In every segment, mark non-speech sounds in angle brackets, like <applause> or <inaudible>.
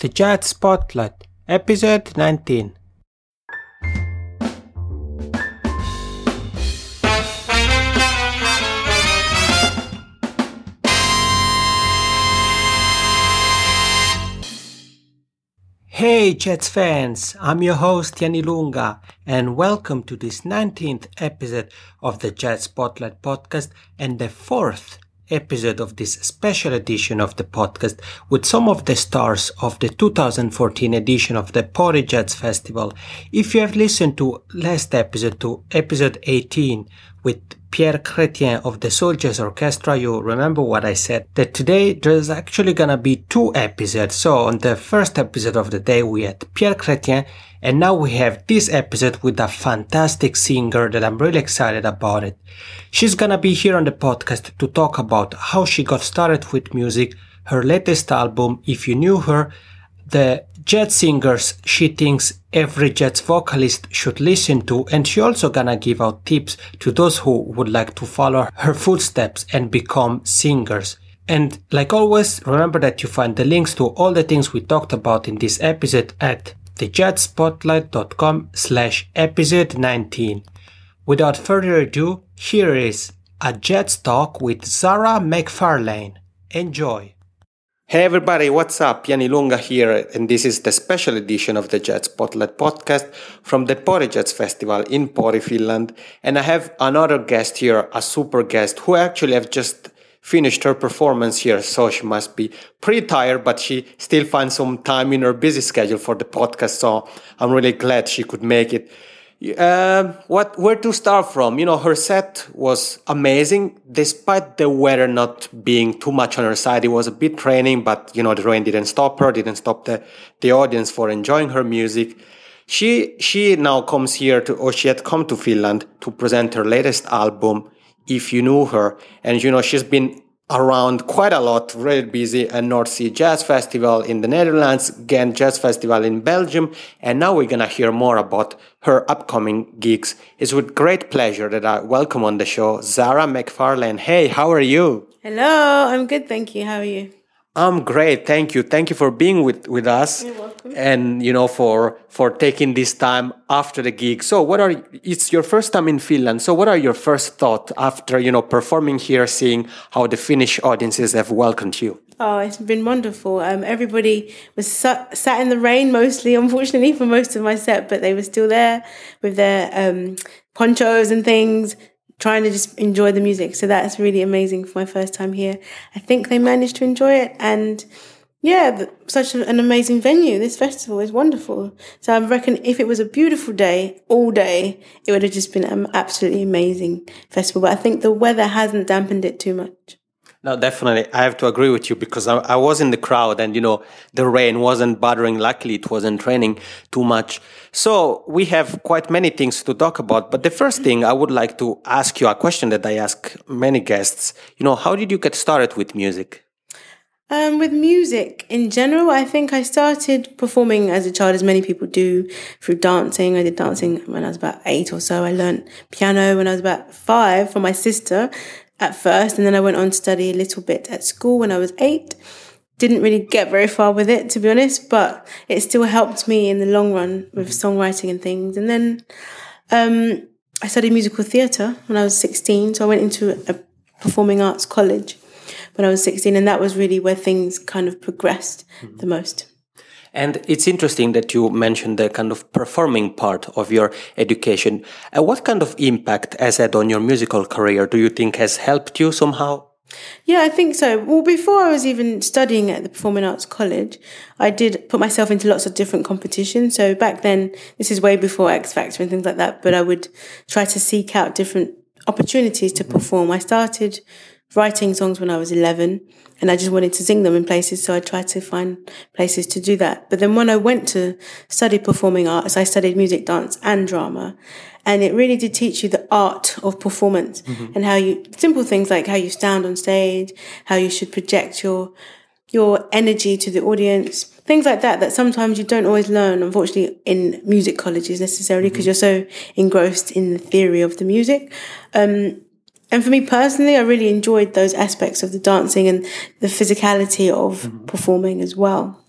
The Jazz Spotlight, Episode 19. Hey Jets fans, I'm your host Yanni Lunga and welcome to this 19th episode of the Jazz Spotlight podcast and the fourth episode of this special edition of the podcast with some of the stars of the 2014 edition of the Pori Jazz Festival. If you have listened to last episode to episode 18 with Pierre Chrétien of the Soldiers Orchestra, you remember what I said, that today there's actually gonna be two episodes. So on the first episode of the day, we had Pierre Chrétien, and now we have this episode with a fantastic singer that I'm really excited about it. She's gonna be here on the podcast to talk about how she got started with music, her latest album, If You Knew Her, the jazz singers she thinks every jazz vocalist should listen to and she also gonna give out tips to those who would like to follow her footsteps and become singers. And like always, remember that you find the links to all the things we talked about in this episode at thejazzspotlight.com slash episode 19. Without further ado, here is a jazz talk with Zara McFarlane. Enjoy. Hey everybody, what's up? Yanni Lunga here, and this is the special edition of the Jazz Spotlight podcast from the Pori Jazz Festival in Pori, Finland. And I have another guest here, a super guest, who actually have just finished her performance here, so she must be pretty tired, but she still finds some time in her busy schedule for the podcast. So I'm really glad she could make it. Uh, what where to start from? You know, her set was amazing, despite the weather not being too much on her side. It was a bit raining, but you know, the rain didn't stop her, didn't stop the the audience for enjoying her music. She she now comes here to, or she had come to Finland to present her latest album. If you knew her, and you know, she's been around quite a lot, really busy at North Sea Jazz Festival in the Netherlands, Ghent Jazz Festival in Belgium, and now we're gonna hear more about her upcoming gigs. It's with great pleasure that I welcome on the show Zara McFarlane. Hey, how are you? Hello, I'm good, thank you. How are you? I'm great, thank you. Thank you for being with, with us. You're welcome. And you know for for taking this time after the gig. So what are it's your first time in Finland. So what are your first thoughts after, you know, performing here, seeing how the Finnish audiences have welcomed you? Oh, it's been wonderful. Um, everybody was sat, sat in the rain mostly, <laughs> unfortunately, for most of my set, but they were still there with their um, ponchos and things, trying to just enjoy the music. So that's really amazing for my first time here. I think they managed to enjoy it, and yeah, the, such an amazing venue. This festival is wonderful. So I reckon if it was a beautiful day, all day, it would have just been an absolutely amazing festival. But I think the weather hasn't dampened it too much. No, definitely. I have to agree with you because I, I, was in the crowd and, you know, the rain wasn't bothering. Luckily, it wasn't raining too much. So we have quite many things to talk about. But the first thing I would like to ask you a question that I ask many guests. You know, how did you get started with music? Um, with music in general, I think I started performing as a child, as many people do, through dancing. I did dancing when I was about eight or so. I learned piano when I was about five from my sister at first, and then I went on to study a little bit at school when I was eight. Didn't really get very far with it, to be honest, but it still helped me in the long run with songwriting and things. And then um, I studied musical theatre when I was 16, so I went into a performing arts college when I was 16. And that was really where things kind of progressed mm-hmm. the most. And it's interesting that you mentioned the kind of performing part of your education. Uh, what kind of impact has had on your musical career do you think has helped you somehow? Yeah, I think so. Well, before I was even studying at the Performing Arts College, I did put myself into lots of different competitions. So back then, this is way before X Factor and things like that, but I would try to seek out different opportunities to perform. I started writing songs when I was 11 and I just wanted to sing them in places. So I tried to find places to do that. But then when I went to study performing arts, I studied music, dance and drama. And it really did teach you the art of performance mm-hmm. and how you, simple things like how you stand on stage, how you should project your, your energy to the audience, things like that, that sometimes you don't always learn, unfortunately, in music colleges necessarily, because mm-hmm. you're so engrossed in the theory of the music. Um, and for me personally, I really enjoyed those aspects of the dancing and the physicality of mm-hmm. performing as well.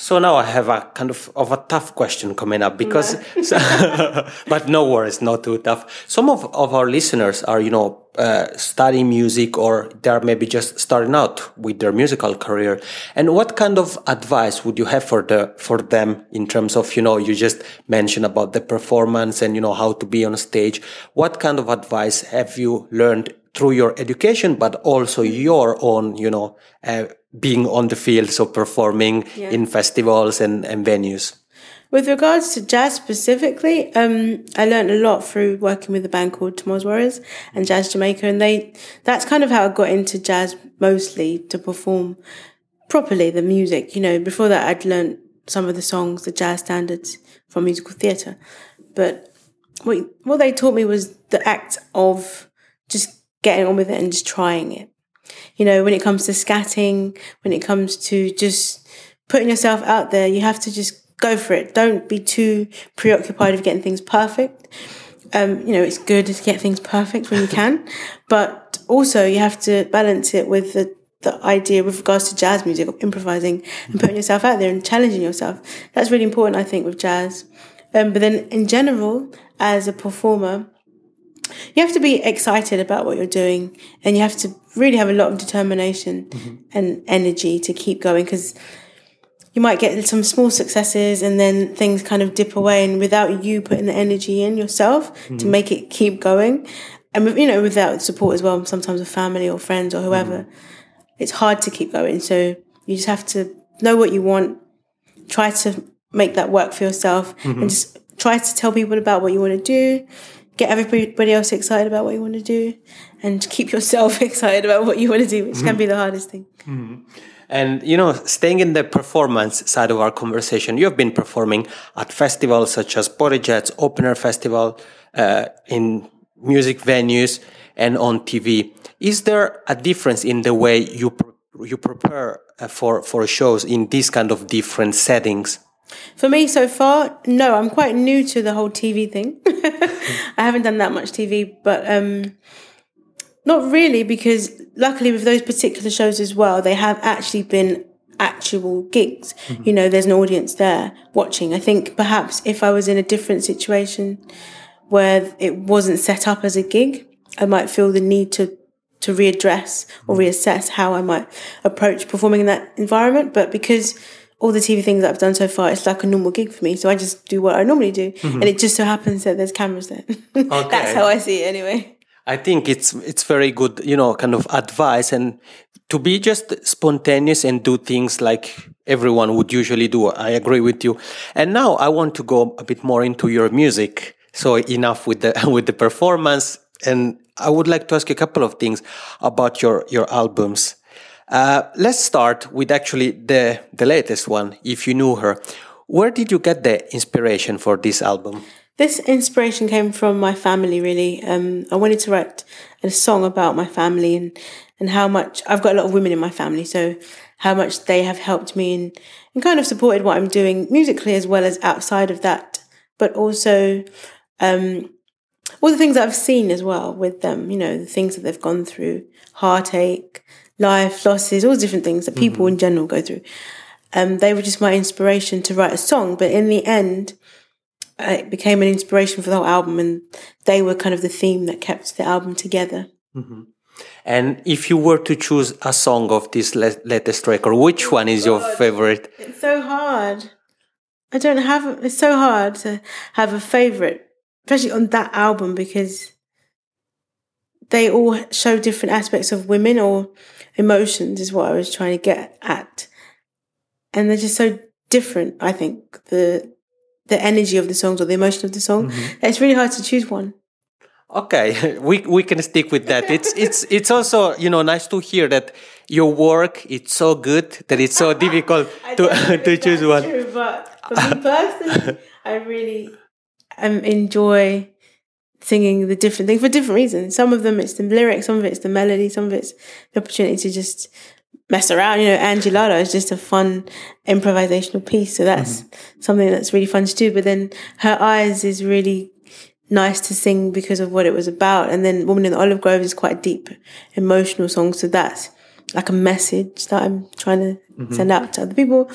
So now I have a kind of, of a tough question coming up because, <laughs> but no worries, not too tough. Some of, of our listeners are, you know, uh, studying music or they're maybe just starting out with their musical career. And what kind of advice would you have for the, for them in terms of, you know, you just mentioned about the performance and, you know, how to be on stage. What kind of advice have you learned through your education, but also your own, you know, uh, being on the field, so performing yeah. in festivals and, and venues? With regards to jazz specifically, um, I learned a lot through working with a band called Tomorrow's Warriors and Jazz Jamaica, and they that's kind of how I got into jazz mostly to perform properly the music. You know, before that I'd learned some of the songs, the jazz standards from musical theatre, but what what they taught me was the act of just getting on with it and just trying it you know, when it comes to scatting, when it comes to just putting yourself out there, you have to just go for it. Don't be too preoccupied with getting things perfect. Um, you know, it's good to get things perfect when you <laughs> can, but also you have to balance it with the, the idea with regards to jazz music of improvising and putting yourself out there and challenging yourself. That's really important, I think, with jazz. Um, but then in general, as a performer, you have to be excited about what you're doing and you have to really have a lot of determination mm-hmm. and energy to keep going because you might get some small successes and then things kind of dip away and without you putting the energy in yourself mm-hmm. to make it keep going and you know without support as well sometimes with family or friends or whoever mm-hmm. it's hard to keep going so you just have to know what you want try to make that work for yourself mm-hmm. and just try to tell people about what you want to do get everybody else excited about what you want to do and keep yourself <laughs> excited about what you want to do, which mm-hmm. can be the hardest thing. Mm-hmm. And, you know, staying in the performance side of our conversation, you have been performing at festivals such as Pori Jazz, Open Air Festival, uh, in music venues and on TV. Is there a difference in the way you, you prepare uh, for, for shows in these kind of different settings? For me, so far, no. I'm quite new to the whole TV thing. <laughs> I haven't done that much TV, but um, not really, because luckily with those particular shows as well, they have actually been actual gigs. Mm-hmm. You know, there's an audience there watching. I think perhaps if I was in a different situation where it wasn't set up as a gig, I might feel the need to to readdress or mm-hmm. reassess how I might approach performing in that environment. But because all the TV things that I've done so far, it's like a normal gig for me. So I just do what I normally do, mm-hmm. and it just so happens that there's cameras there. <laughs> Okay. That's how I see it, anyway. I think it's it's very good, you know, kind of advice and to be just spontaneous and do things like everyone would usually do. I agree with you. And now I want to go a bit more into your music. So enough with the <laughs> with the performance, and I would like to ask you a couple of things about your your albums. Uh, let's start with actually the the latest one. If you knew her, where did you get the inspiration for this album? This inspiration came from my family. Really, um, I wanted to write a song about my family and and how much I've got a lot of women in my family, so how much they have helped me and, and kind of supported what I'm doing musically as well as outside of that, but also um, all the things I've seen as well with them. You know, the things that they've gone through, heartache, life, losses, all different things that people mm-hmm. in general go through. Um, they were just my inspiration to write a song. But in the end, it became an inspiration for the whole album, and they were kind of the theme that kept the album together. Mm-hmm. And if you were to choose a song of this latest record, which oh one is your favorite? It's so hard. I don't have. It's so hard to have a favorite, especially on that album because they all show different aspects of women or emotions is what I was trying to get at. And they're just so different, I think, the the energy of the songs or the emotion of the song. Mm-hmm. It's really hard to choose one. Okay, <laughs> we we can stick with that. It's <laughs> it's it's also you know nice to hear that your work it's so good that it's so <laughs> difficult to to choose one. True, but for me personally, I really um, enjoy singing the different things for different reasons. Some of them it's the lyrics, some of it's the melody, some of it's the opportunity to just mess around. You know, Angie La La is just a fun improvisational piece. So that's mm-hmm. something that's really fun to do. But then Her Eyes is really nice to sing because of what it was about. And then Woman in the Olive Grove is quite a deep emotional song. So that's like a message that I'm trying to mm-hmm. send out to other people.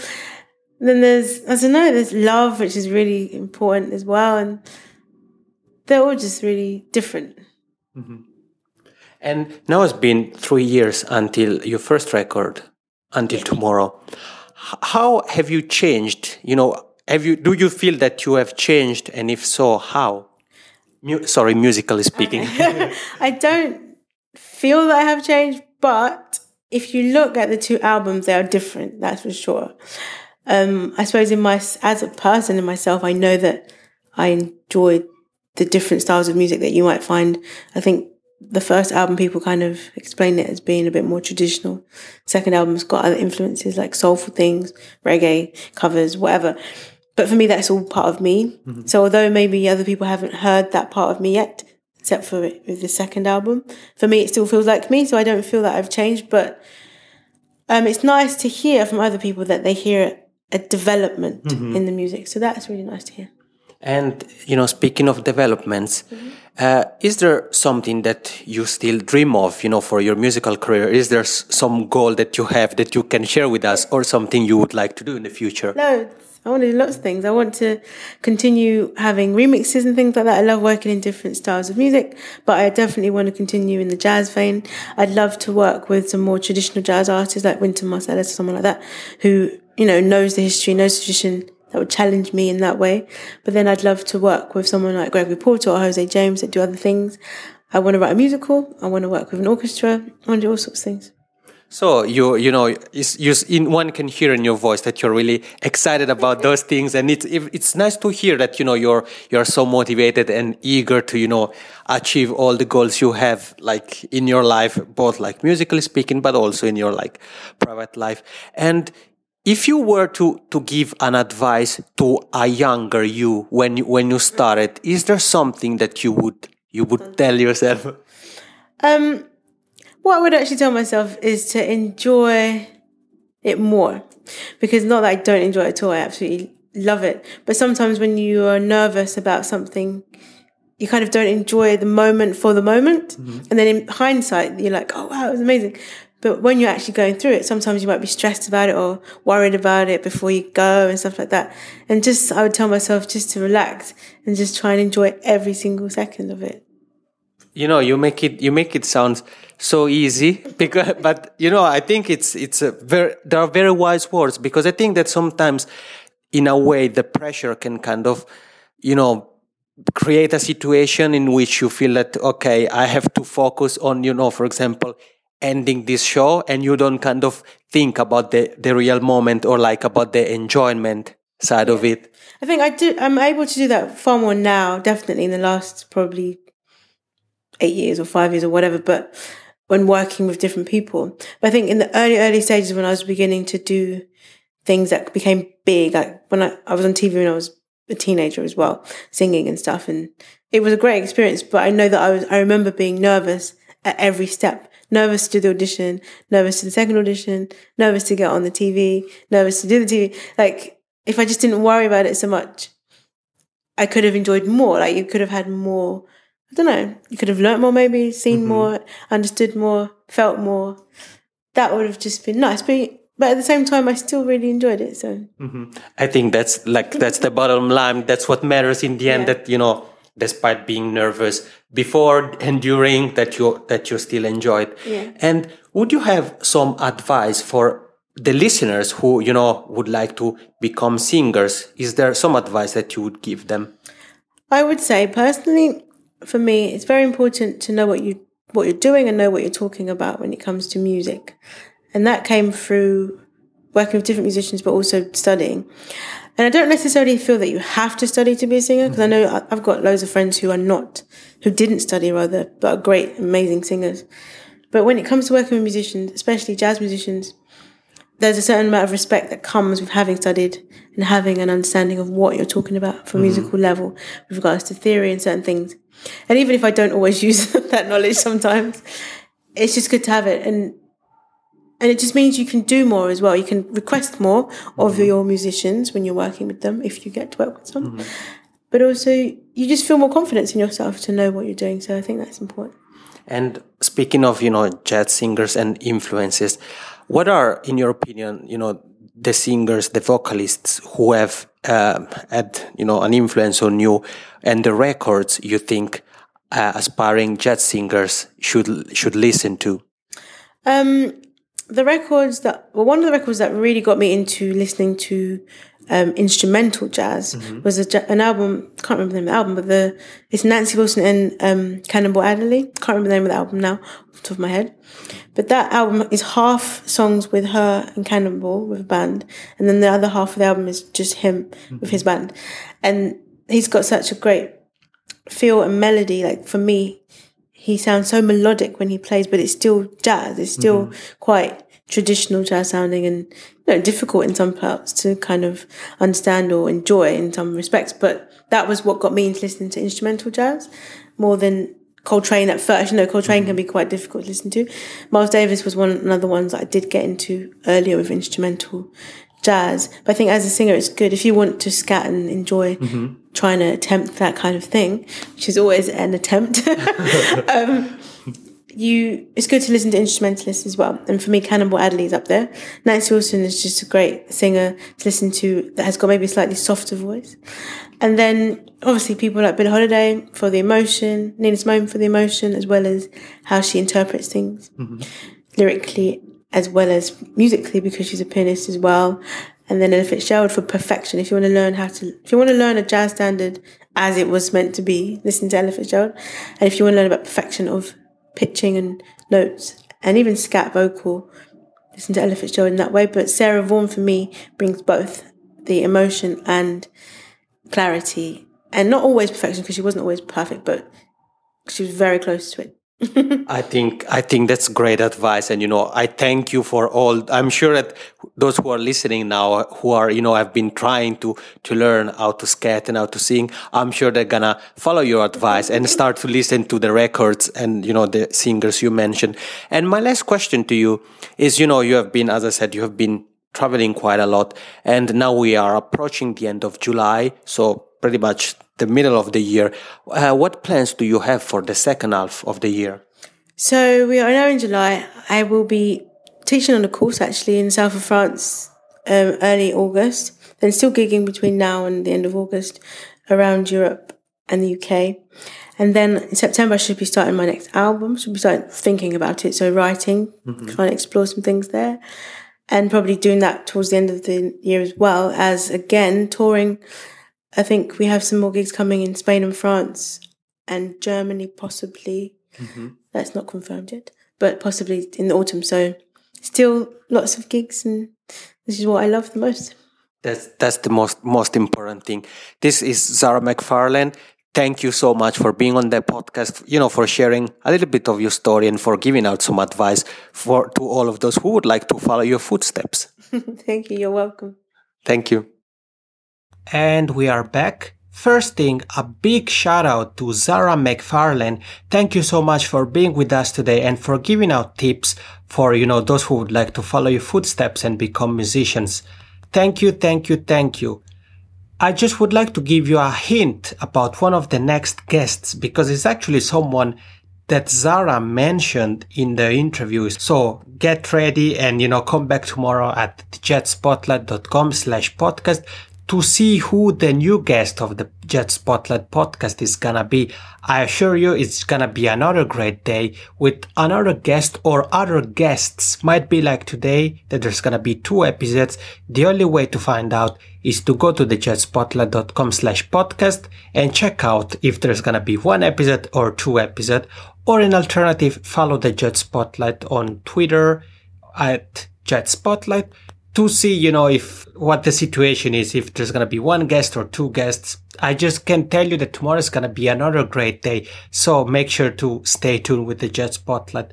then there's I don't know, there's love, which is really important as well, and they're all just really different. And now it's been three years until your first record, until tomorrow. How have you changed? You know, have you do you feel that you have changed, and if so, how? Mu- sorry, musically speaking. <laughs> I don't feel that I have changed, but if you look at the two albums, they are different. That's for sure. Um, I suppose in my as a person in myself, I know that I enjoy the different styles of music that you might find. I think the first album people kind of explain it as being a bit more traditional. Second album's got other influences like soulful things, reggae covers, whatever. But for me, that's all part of me. So although maybe other people haven't heard that part of me yet, except for with the second album, for me it still feels like me. So I don't feel that I've changed. But um, it's nice to hear from other people that they hear a development in the music. So that's really nice to hear. And you know, speaking of developments, uh, is there something that you still dream of? You know, for your musical career, is there s- some goal that you have that you can share with us, or something you would like to do in the future? Loads. I want to do lots of things. I want to continue having remixes and things like that. I love working in different styles of music, but I definitely want to continue in the jazz vein. I'd love to work with some more traditional jazz artists like Wynton Marsalis or someone like that, who, you know, knows the history, knows the tradition, that would challenge me in that way. But then I'd love to work with someone like Gregory Porter or Jose James that do other things. I want to write a musical. I want to work with an orchestra. I want to do all sorts of things. So you you know you, in one can hear in your voice that you're really excited about those things, and it's it's nice to hear that you know you're you're so motivated and eager to you know achieve all the goals you have like in your life, both like musically speaking, but also in your like private life. And if you were to to give an advice to a younger you when you, when you started, is there something that you would you would tell yourself? <laughs> Um, what I would actually tell myself is to enjoy it more, because not that I don't enjoy it at all. I absolutely love it. But sometimes when you are nervous about something, you kind of don't enjoy the moment for the moment, and then in hindsight, you're like, "Oh wow, it was amazing." But when you're actually going through it, sometimes you might be stressed about it or worried about it before you go and stuff like that. And just, I would tell myself just to relax and just try and enjoy every single second of it. you know you make it you make it sound so easy <laughs> because but you know i think it's it's a very there are very wise words because i think that sometimes in a way the pressure can kind of you know create a situation in which you feel that okay i have to focus on you know for example ending this show and you don't kind of think about the the real moment or like about the enjoyment side of it I think I do. I'm able to do that far more now. Definitely in the last probably eight years or five years or whatever. But when working with different people, but I think in the early early stages when I was beginning to do things that became big, like when I, I was on TV when I was a teenager as well, singing and stuff, and it was a great experience. But I know that I was. I remember being nervous at every step. Nervous to do the audition, nervous to the second audition, nervous to get on the TV, nervous to do the TV. Like if I just didn't worry about it so much, I could have enjoyed more. Like you could have had more. I don't know. You could have learnt more, maybe seen mm-hmm. more, understood more, felt more. That would have just been nice. But but at the same time, I still really enjoyed it. So mm-hmm. I think that's like that's the bottom line. That's what matters in the end. Yeah. That you know, despite being nervous before and during, that you that you still enjoyed. Yeah. And would you have some advice for the listeners who you know would like to become singers? Is there some advice that you would give them? I would say personally, for me, it's very important to know what you what you're doing and know what you're talking about when it comes to music, and that came through working with different musicians, but also studying. And I don't necessarily feel that you have to study to be a singer because I know I've got loads of friends who are not, who didn't study rather, but are great, amazing singers. But when it comes to working with musicians, especially jazz musicians, there's a certain amount of respect that comes with having studied and having an understanding of what you're talking about from a mm-hmm. musical level with regards to theory and certain things. And even if I don't always <laughs> use <laughs> that knowledge sometimes, it's just good to have it. And and it just means you can do more as well. You can request more of your musicians when you're working with them if you get to work with some. But also you just feel more confidence in yourself to know what you're doing. So I think that's important. And speaking of, you know, jazz singers and influences, what are, in your opinion, you know, the singers, the vocalists who have uh, had, you know, an influence on you and the records you think uh, aspiring jazz singers should should listen to? Um, the records that well, one of the records that really got me into listening to um, instrumental jazz mm-hmm. was a, an album. Can't remember the name of the album, but the it's Nancy Wilson and um, Cannonball Adderley. Can't remember the name of the album now off the top of my head. But that album is half songs with her and Cannonball with a band, and then the other half of the album is just him mm-hmm. with his band. And he's got such a great feel and melody. Like for me, he sounds so melodic when he plays, but it's still jazz. It's still mm-hmm. quite traditional jazz sounding and you know, difficult in some parts to kind of understand or enjoy in some respects. But that was what got me into listening to instrumental jazz more than Coltrane at first. You know, Coltrane mm-hmm. can be quite difficult to listen to. Miles Davis was one another ones that I did get into earlier with instrumental jazz. But I think as a singer, it's good if you want to scat and enjoy mm-hmm. trying to attempt that kind of thing, which is always an attempt. <laughs> um, you it's good to listen to instrumentalists as well. And for me, Cannonball Adderley's up there. Nancy Wilson is just a great singer to listen to that has got maybe a slightly softer voice. And then obviously people like Billie Holiday for the emotion, Nina Simone for the emotion, as well as how she interprets things mm-hmm. lyrically as well as musically because she's a pianist as well. And then Ella Fitzgerald for perfection. If you want to learn how to, if you want to learn a jazz standard as it was meant to be, listen to Ella Fitzgerald. And if you want to learn about perfection of pitching and notes and even scat vocal. Listen to Ella Fitzgerald in that way, but Sarah Vaughan for me brings both the emotion and clarity, and not always perfection because she wasn't always perfect, but she was very close to it. <laughs> I think I think that's great advice, and you know I thank you for all. I'm sure that those who are listening now, who are you know have been trying to to learn how to scat and how to sing, I'm sure they're gonna follow your advice and start to listen to the records and you know the singers you mentioned. And my last question to you is, you know, you have been, as I said, you have been traveling quite a lot, and now we are approaching the end of July, so pretty much the middle of the year. Uh, what plans do you have for the second half of the year? So we are now in July. I will be teaching on a course actually in south of France um, early August. Then still gigging between now and the end of August around Europe and the UK. And then in September, I should be starting my next album. Should be starting thinking about it. So writing, mm-hmm. trying to explore some things there, and probably doing that towards the end of the year as well as again touring I think we have some more gigs coming in Spain and France and Germany, possibly. Mm-hmm. That's not confirmed yet, but possibly in the autumn. So, still lots of gigs, and this is what I love the most. That's that's the most most important thing. This is Zara McFarlane. Thank you so much for being on the podcast. You know, for sharing a little bit of your story and for giving out some advice for to all of those who would like to follow your footsteps. <laughs> Thank you. You're welcome. Thank you. And we are back. First thing, a big shout out to Zara McFarlane. Thank you so much for being with us today and for giving out tips for, you know, those who would like to follow your footsteps and become musicians. Thank you, thank you, thank you. I just would like to give you a hint about one of the next guests because it's actually someone that Zara mentioned in the interview. So get ready and, you know, come back tomorrow at jazzspotlight.com slash podcast to see who the new guest of the Jazz Spotlight podcast is gonna be. I assure you it's gonna be another great day with another guest or other guests. Might be like today that there's gonna be two episodes. The only way to find out is to go to the jazzspotlight.com slash podcast and check out if there's gonna be one episode or two episodes. Or an alternative, follow the Jazz Spotlight on Twitter at Jazz Spotlight to see, you know, if what the situation is, if there's going to be one guest or two guests. I just can tell you that tomorrow is going to be another great day. So make sure to stay tuned with the Jazz Spotlight.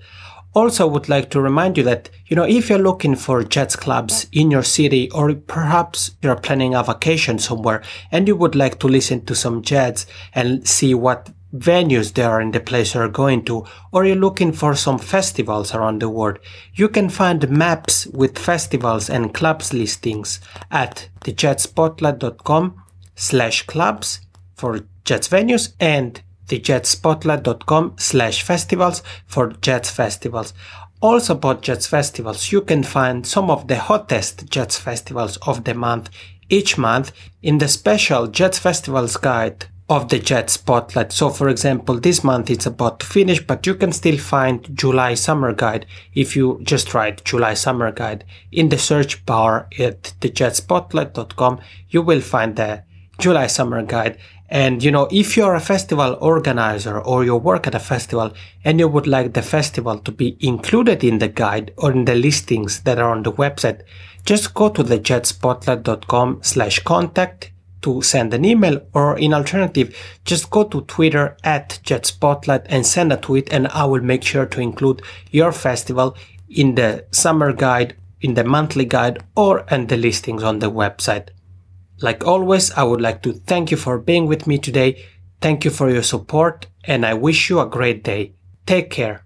Also would like to remind you that, you know, if you're looking for jazz clubs in your city or perhaps you're planning a vacation somewhere and you would like to listen to some jazz and see what venues there in the place you're going to, or you're looking for some festivals around the world, you can find maps with festivals and clubs listings at thejazzspotlight.com slash clubs for jazz venues and thejazzspotlight.com slash festivals for jazz festivals. also about Jets festivals, you can find some of the hottest Jets festivals of the month each month in the special Jets Festivals guide of the Jazz Spotlight. So, for example, this month it's about to finish, but you can still find July Summer Guide if you just write July Summer Guide in the search bar at thejazzspotlight.com. You will find the July Summer Guide. And you know, if you're a festival organizer or you work at a festival and you would like the festival to be included in the guide or in the listings that are on the website, just go to thejazzspotlight.com slash contact to send an email or in alternative, just go to Twitter at JazzSpotlight and send a tweet and I will make sure to include your festival in the summer guide, in the monthly guide or in the listings on the website. Like always, I would like to thank you for being with me today. Thank you for your support and I wish you a great day. Take care.